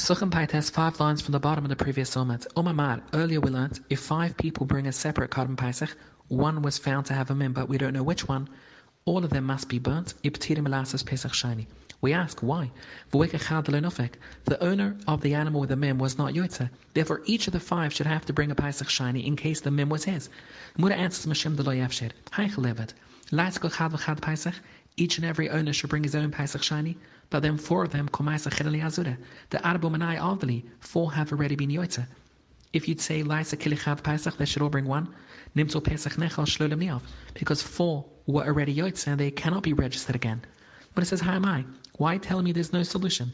Psuchim Paites, five lines from the bottom of the previous Omet. Omamar, oh earlier we learnt, if five people bring a separate Karban Pesach, one was found to have a mem, but we don't know which one, all of them must be burnt. Iptirim elasas Pesach sheni. We ask why. The owner of the animal with the mem was not Yotze. Therefore, each of the five should have to bring a Pesach sheni in case the mem was his. Mura answers Mashem de lo yafsher. Heichelevet. Leitzko chad v'chad Pesach. Each and every owner should bring his own Pesach Shani, but then four of them come Pesach azure. The Arbo Manai Alvali, four have already been Yotze. If you'd say Laisa Kilichad Pesach, they should all bring one. Nimto Pesach Nechal Shlolim Niav. Because four were already Yotze and they cannot be registered again. But it says, How am I? Why tell me there's no solution?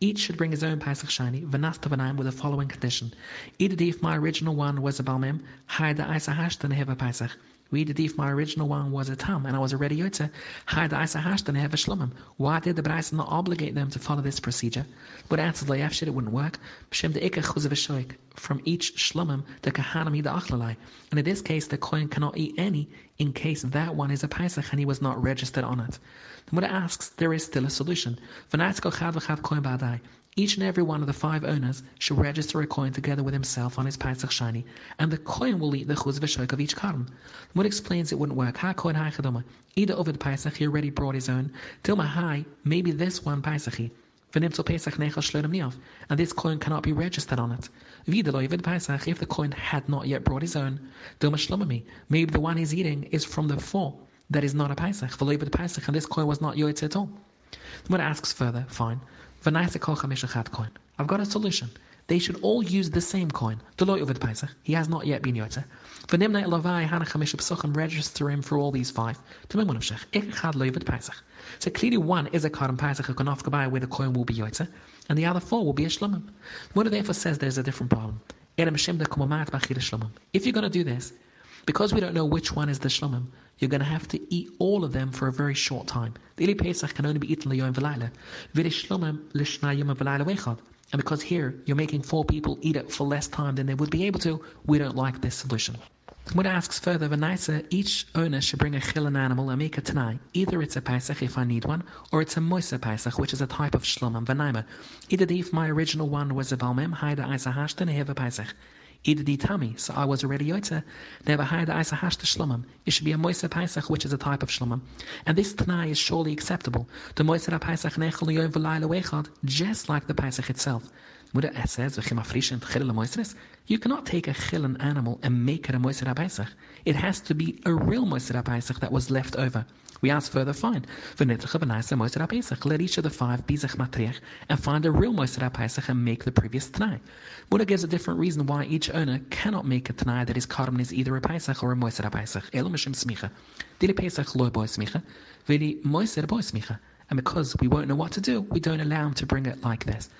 Each should bring his own Pesach sheni, v'nasta with the following condition. Either if my original one was a balmem, hide the isa hashtan have a Pesach. Did if my original one was a tam and I was a already yotze, hide the isa hashtan have a shlomim. Why did the Braisa not obligate them to follow this procedure? But answered layafshit it wouldn't work. B'shem the ikach From each shlomim, the kahanim the achlalai. And in this case, the coin cannot eat any in case that one is a Pesach and he was not registered on it. The Gemara asks, there is still a solution. Each and every one of the five owners should register a coin together with himself on his Pesach Shani, and the coin will eat the chuz v'shoik of each karm. What explains it wouldn't work? Ha coin ha Either over the Pesach he already brought his own, Tilma hai, maybe this one Pesachi. And this coin cannot be registered on it. Videloivit Paisach, if the coin had not yet brought his own, Tilma shlomami. maybe the one he's eating is from the four that is not a Pesach. And this coin was not yoitz at all. The Gemara asks further, fine. I've got a solution. They should all use the same coin. The. He has not yet been yotze. Register him for all these five. So clearly one is a Karim Pesach who can where the coin will be Yotze, and the other four will be a Shlomim. One therefore says there's a different problem. If you're going to do this, because we don't know which one is the Shlomim, you're going to have to eat all of them for a very short time. The Ili Pesach can only be eaten Le'yom V'layla. V'li Shlomim L'shnayim V'layla Wechad. And because here you're making four people eat it for less time than they would be able to, we don't like this solution. Gemara asks further, Vanaisa, each owner should bring a chilin animal and make a tanai. Either it's a Pesach if I need one, or it's a Moisa Pesach, which is a type of shlom vanaima. Either if my original one was a Valmem, Haida Isa Hashtan, have a Pesach. The Tami, so I was already Yotze, never Haida Isa Hashta Shlomim. It should be a Moisa Pesach, which is a type of shlomim. And this tanai is surely acceptable. The Moisa Pesach Nechel Yom V'Laila Wechad, just like the Pesach itself. Says, you cannot take a chilin animal and make it a moiser Pesach. It has to be a real moiser Pesach that was left over. We ask further, fine. Let each of the five be matriach and find a real moiser Pesach and make the previous Tanai. Muda gives a different reason why each owner cannot make a Tanai that his carbon is either a Pesach or a moiser Pesach. Elo mishim smicha. Dili Pesach loy boy smicha. Vili moiser boy smicha. And because we won't know what to do, we don't allow him to bring it like this.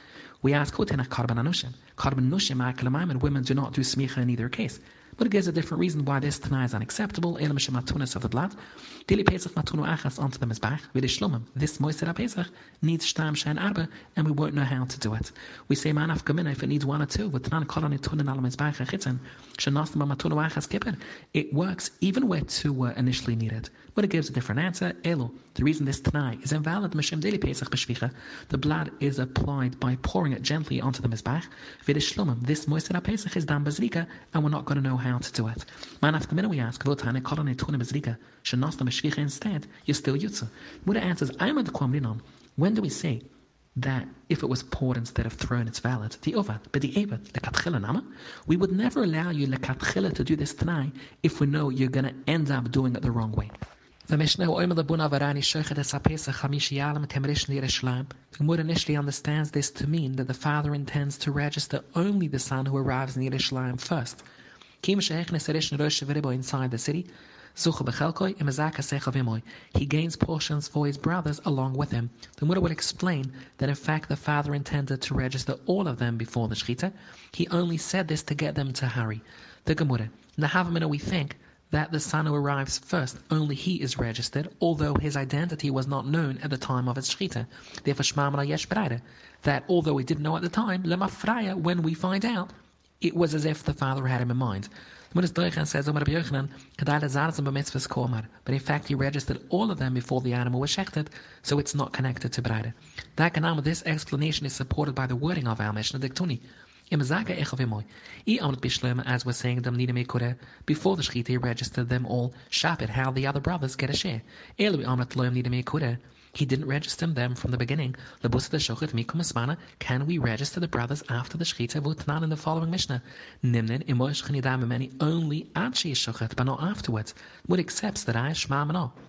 We ask Kotenach Karban Anushim. Karban Nushim and women do not do smicha in either case. But it gives a different reason why this Tanai is unacceptable. Elam Shematunas of the blood. Dili Pesach Matunu Achas onto the Mizbach. Vili Shlomim. This Moiser Pesach needs Shtam Shan Arba, and we won't know how to do it. We say Manaf Gamina if it needs one or two. With Tanan Kolon Tunin Al Mizbach Achitzen. Shanasma Matunu Achas Kippur. It works even where two were initially needed. But it gives a different answer. Elo. The reason this Tanai is invalid Mashem Dili Pesach B'Shvicha. The blood is applied by pouring it gently onto the Mizbach. Vili Shlomim. This Moiser Pesach is done Bazrika, and we're not going to know how to do it. Man after minute we ask, Votane Kolone Tune Bezrika, Shanosna Meshvicha instead, you're still Yutza. Buddha answers, I'm at the Kwamrinon. When do we say that if it was poured instead of thrown, it's valid. The ovad, but the evet, lekatchila nama. We would never allow you lekatchila to do this tonight if we know you're going to end up doing it the wrong way. The Mishnah Oimel Buna Varani Shochet Es HaPesach Chamishi Yalam Temrish Yerushalayim. The Gemara initially understands this to mean that the father intends to register only the son who arrives in Yerushalayim first inside the city. He gains portions for his brothers along with him. The Mutter will explain that in fact the father intended to register all of them before the Shechita. He only said this to get them to hurry. The Gemara. Nahavamina we think that the son who arrives first, only he is registered, although his identity was not known at the time of his shechita. Therefore, yesh that although we didn't know at the time, lemafraya, when we find out, it was as if the father had him in mind. When Doichan says, Omar Yochanan, Komar, but in fact he registered all of them before the animal was shechted, so it's not connected to Breide. That this explanation is supported by the wording of our Mishnah Diktuni. As we're saying before the Shechita he registered them all, Shapit, how the other brothers get a share. He didn't register them from the beginning. Shochet mikum. Can we register the brothers after the shechita? Vutnan in the following Mishnah. Nimnin only at shochet, but not afterwards. Would accepts that I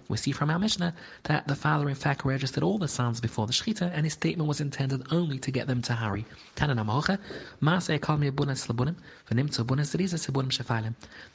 We see from our Mishnah that the father in fact registered all the sons before the shechita, and his statement was intended only to get them to hurry. The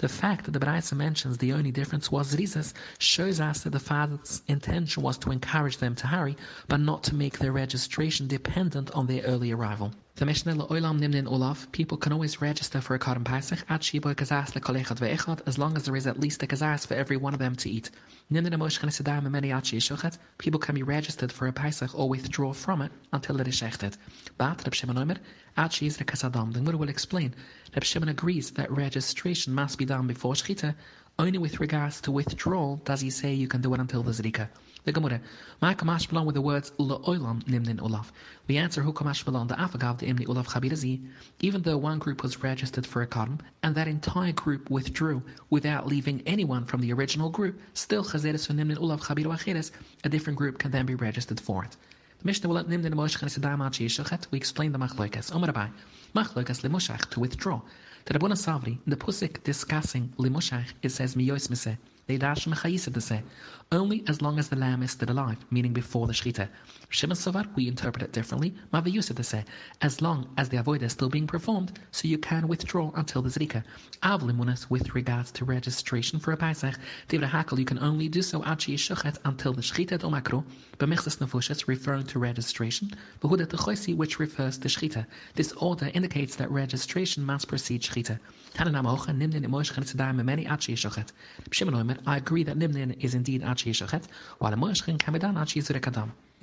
fact that the Baraisa mentions the only difference was rizas shows us that the father's intention was to encourage them to hurry, but not to make their registration dependent on their early arrival. The Mishnah Oilam Nimnin Olaf, people can always register for a Karim Pesach at Shiba Kazas Lekolechad Ve'echad as long as there is at least a Kazas for every one of them to eat. Nimnin Amoshchan Sedam Many Achi Shochet, people can be registered for a Pesach or withdraw from it until it is shechted. But Reb Shimon Omer, Achi is the Kasadam. The Gemara will explain. Reb Shimon agrees that registration must be done before Shechita. Only with regards to withdrawal does he say you can do it until the Zrika. The Gemara, Ma kamash belong with the words Olam nimnin olaf. We answer who kamash belong the afagav the imni olaf chabirazi. Even though one group was registered for a kadam and that entire group withdrew without leaving anyone from the original group, still chazeres nimnin olaf chabiru acheres, a different group can then be registered for it. The Mishnah will nimnin moshach and We explain the machloikas. Omar Abai, machloikas lemoshach to withdraw. The Rabbuna Savri, the Pusik discussing limushach, it says miyos miseh. They dash to say, only as long as the lamb is still alive, meaning before the shechita. Shimon Savar, we interpret it differently. Mavi to say, as long as the avoid is still being performed, so you can withdraw until the zrika. Avlimunas, with regards to registration for a Pesach, Divra Hakel, you can only do so achi shochet until the shechita omakro, b'mechzes nefushes, referring to registration, behudat techoisi, which refers to shechita. This order indicates that registration must precede shechita. Hanan amocha, nimnin emosh chanetzadah many achi shochet. Shimon I agree that Nimnin is indeed Achi The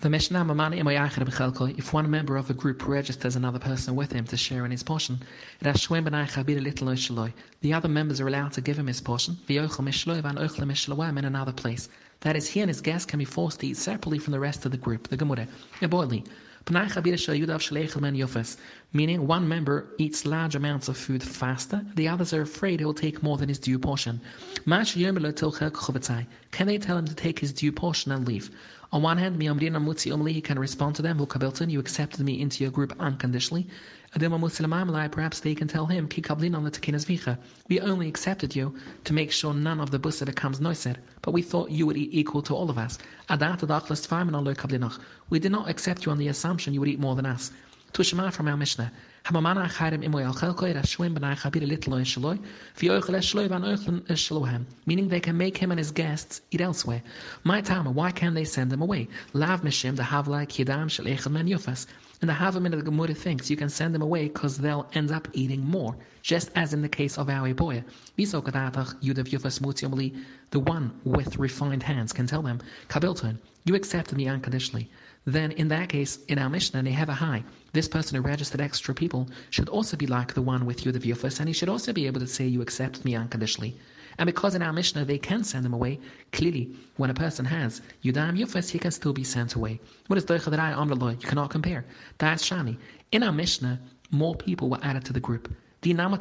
Mishnah Mamani if one member of a group registers another person with him to share in his portion, the other members are allowed to give him his portion, in another place. That is, he and his guest can be forced to eat separately from the rest of the group, the Gemara. Meaning, one member eats large amounts of food faster, the others are afraid he will take more than his due portion. Can they tell him to take his due portion and leave? On one hand, he can respond to them, you accepted me into your group unconditionally. Perhaps they can tell him, We only accepted you to make sure none of the busa becomes noiser, but we thought you would be equal to all of us. We did not accept you on the assumption you would eat more than us. Tushma from our Mishnah. Hamamana Chayrim Imoy Al Chelkoy Rashwim B'nai Chabir Little Shaloi V'yochel Eshloi Van Oichlin Shalohem. Meaning they can make him and his guests eat elsewhere. My Tama, why can't they send them away? Lav Mishim the Havla Kidam Shel Echel Men Yufas. And the Havamin of the Gemara thinks you can send them away because they'll end up eating more, just as in the case of our boy. The one with refined hands can tell them, Kabilton, you accepted me unconditionally. Then in that case, in our Mishnah, they have a high. This person who registered extra people should also be like the one with Yudav Yufas, and he should also be able to say, you accept me unconditionally. And because in our Mishnah they can send them away, clearly when a person has Yudam Yufas, he can still be sent away. What is Deichadarai Amraloy? You cannot compare. That's Shani. In our Mishnah, more people were added to the group. Even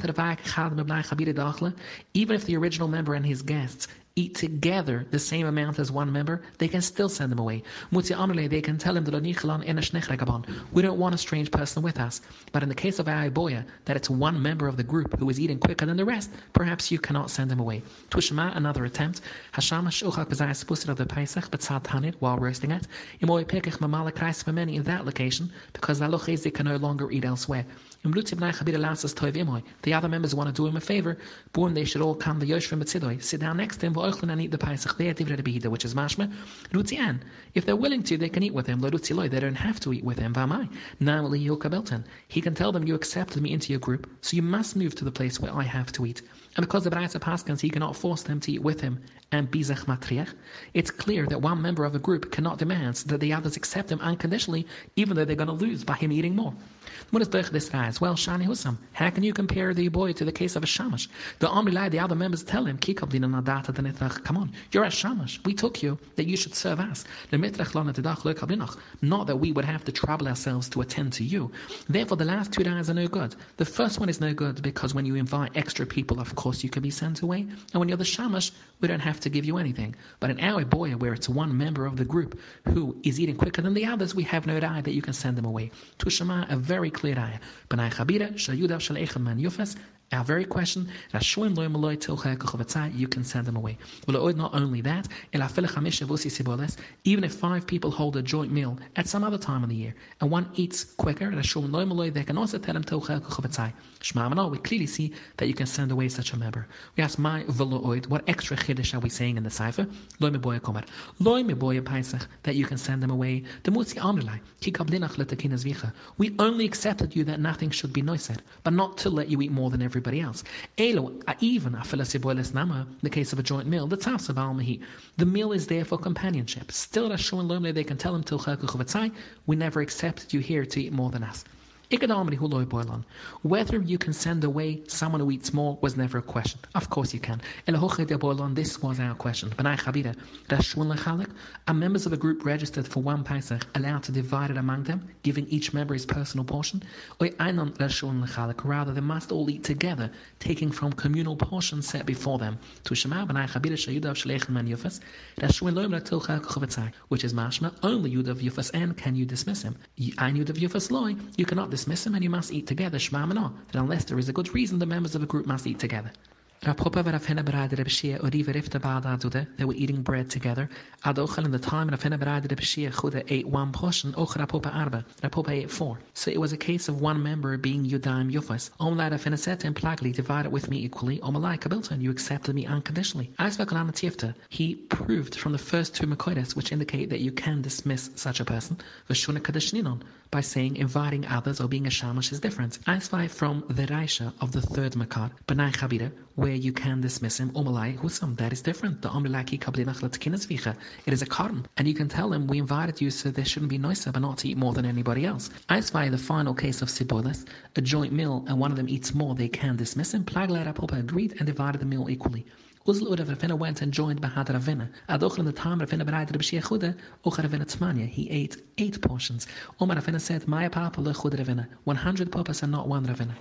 if the original member and his guests eat together the same amount as one member, they can still send them away. They can tell him we don't want a strange person with us. But in the case of Boya, that it's one member of the group who is eating quicker than the rest, perhaps you cannot send him away. Tushma, another attempt. Hashama shuchak of the Pesach, but tanit while roasting it. Imoy pekech mamala kreis in that location, because the they can no longer eat elsewhere. The other members want to do him a favor, but they should all come to the Yoshvim sit down next to him, oichlin and eat the paisach which is mashma, rutzian. If they're willing to, they can eat with him. They don't have to eat with him. He can tell them, you accepted me into your group, so you must move to the place where I have to eat. And because the Braisa Paskans, he cannot force them to eat with him and bizach matriach, it's clear that one member of a group cannot demand that the others accept him unconditionally, even though they're going to lose by him eating more. What is this as? Well, Shani Husam, how can you compare the boy to the case of a shamash? The Amrilai, the other members tell him, come on, you're a shamash. We took you that you should serve us. Not that we would have to trouble ourselves to attend to you. Therefore, the last two days are no good. The first one is no good because when you invite extra people, of course, you can be sent away. And when you're the shamash, we don't have to give you anything. But in our boy, where it's one member of the group who is eating quicker than the others, we have no doubt that you can send them away. To Shema, a very clear ayah. B'nai chabira, shal yudav shal man yufas, our very question, you can send them away. Well, Not only that, even if five people hold a joint meal at some other time of the year, and one eats quicker, they can also tell them we clearly see that you can send away such a member. We ask my what extra chiddush are we saying in the cipher? That you can send them away. We only accepted you that nothing should be noised, but not to let you eat more than everybody else. Elo, even a fala sibuele's nama, the case of a joint meal, the tzavs of almahi. The meal is there for companionship. Still, they can tell him, we never accepted you here to eat more than us. Whether you can send away someone who eats more was never a question. Of course you can. This was our question. Are members of a group registered for one Pesach allowed to divide it among them, giving each member his personal portion? Rather, they must all eat together, taking from communal portions set before them. Which is mashma, only Yudav Yufas and can you dismiss him? You cannot dismiss them and you must eat together, Shema that unless there is a good reason, the members of a group must eat together. Rab Papa var Afhena bereidde Reb Shia Dude. They were eating bread together. Ad Ochel in the time Rab Afhena bereidde Reb Shia ate one portion. Och Rab Papa Arba. Rab Papa ate four. So it was a case of one member being Yudaim Yufas. Om Lad Afhena said to him politely, divide it with me equally. Om Alai Kabilton, you accepted me unconditionally. Aisvak Tifta, he proved from the first two Makoides, which indicate that you can dismiss such a person, Vashuna Kadashninon, by saying inviting others or being a shamash is different. Aisvai from the Raisha of the third Makar, Benai Chabira, where you can dismiss him, Omalai Husam, that is different. The Omlaki Kablinach It is a karm. And you can tell him, we invited you so there shouldn't be noisa, but not to eat more than anybody else. As by the final case of Sibolis, a joint meal, and one of them eats more, they can dismiss him. Plagla Rav Papa agreed and divided the meal equally. Uzl Ura Ravina went and joined Bahad Ravina. Adoch in the time Ravina bereid Rabbi Chuda, Och Ravina. He ate eight portions. Omar Ravina said, Maya Papa Lechud Ravina. 100 papas and not one Ravina.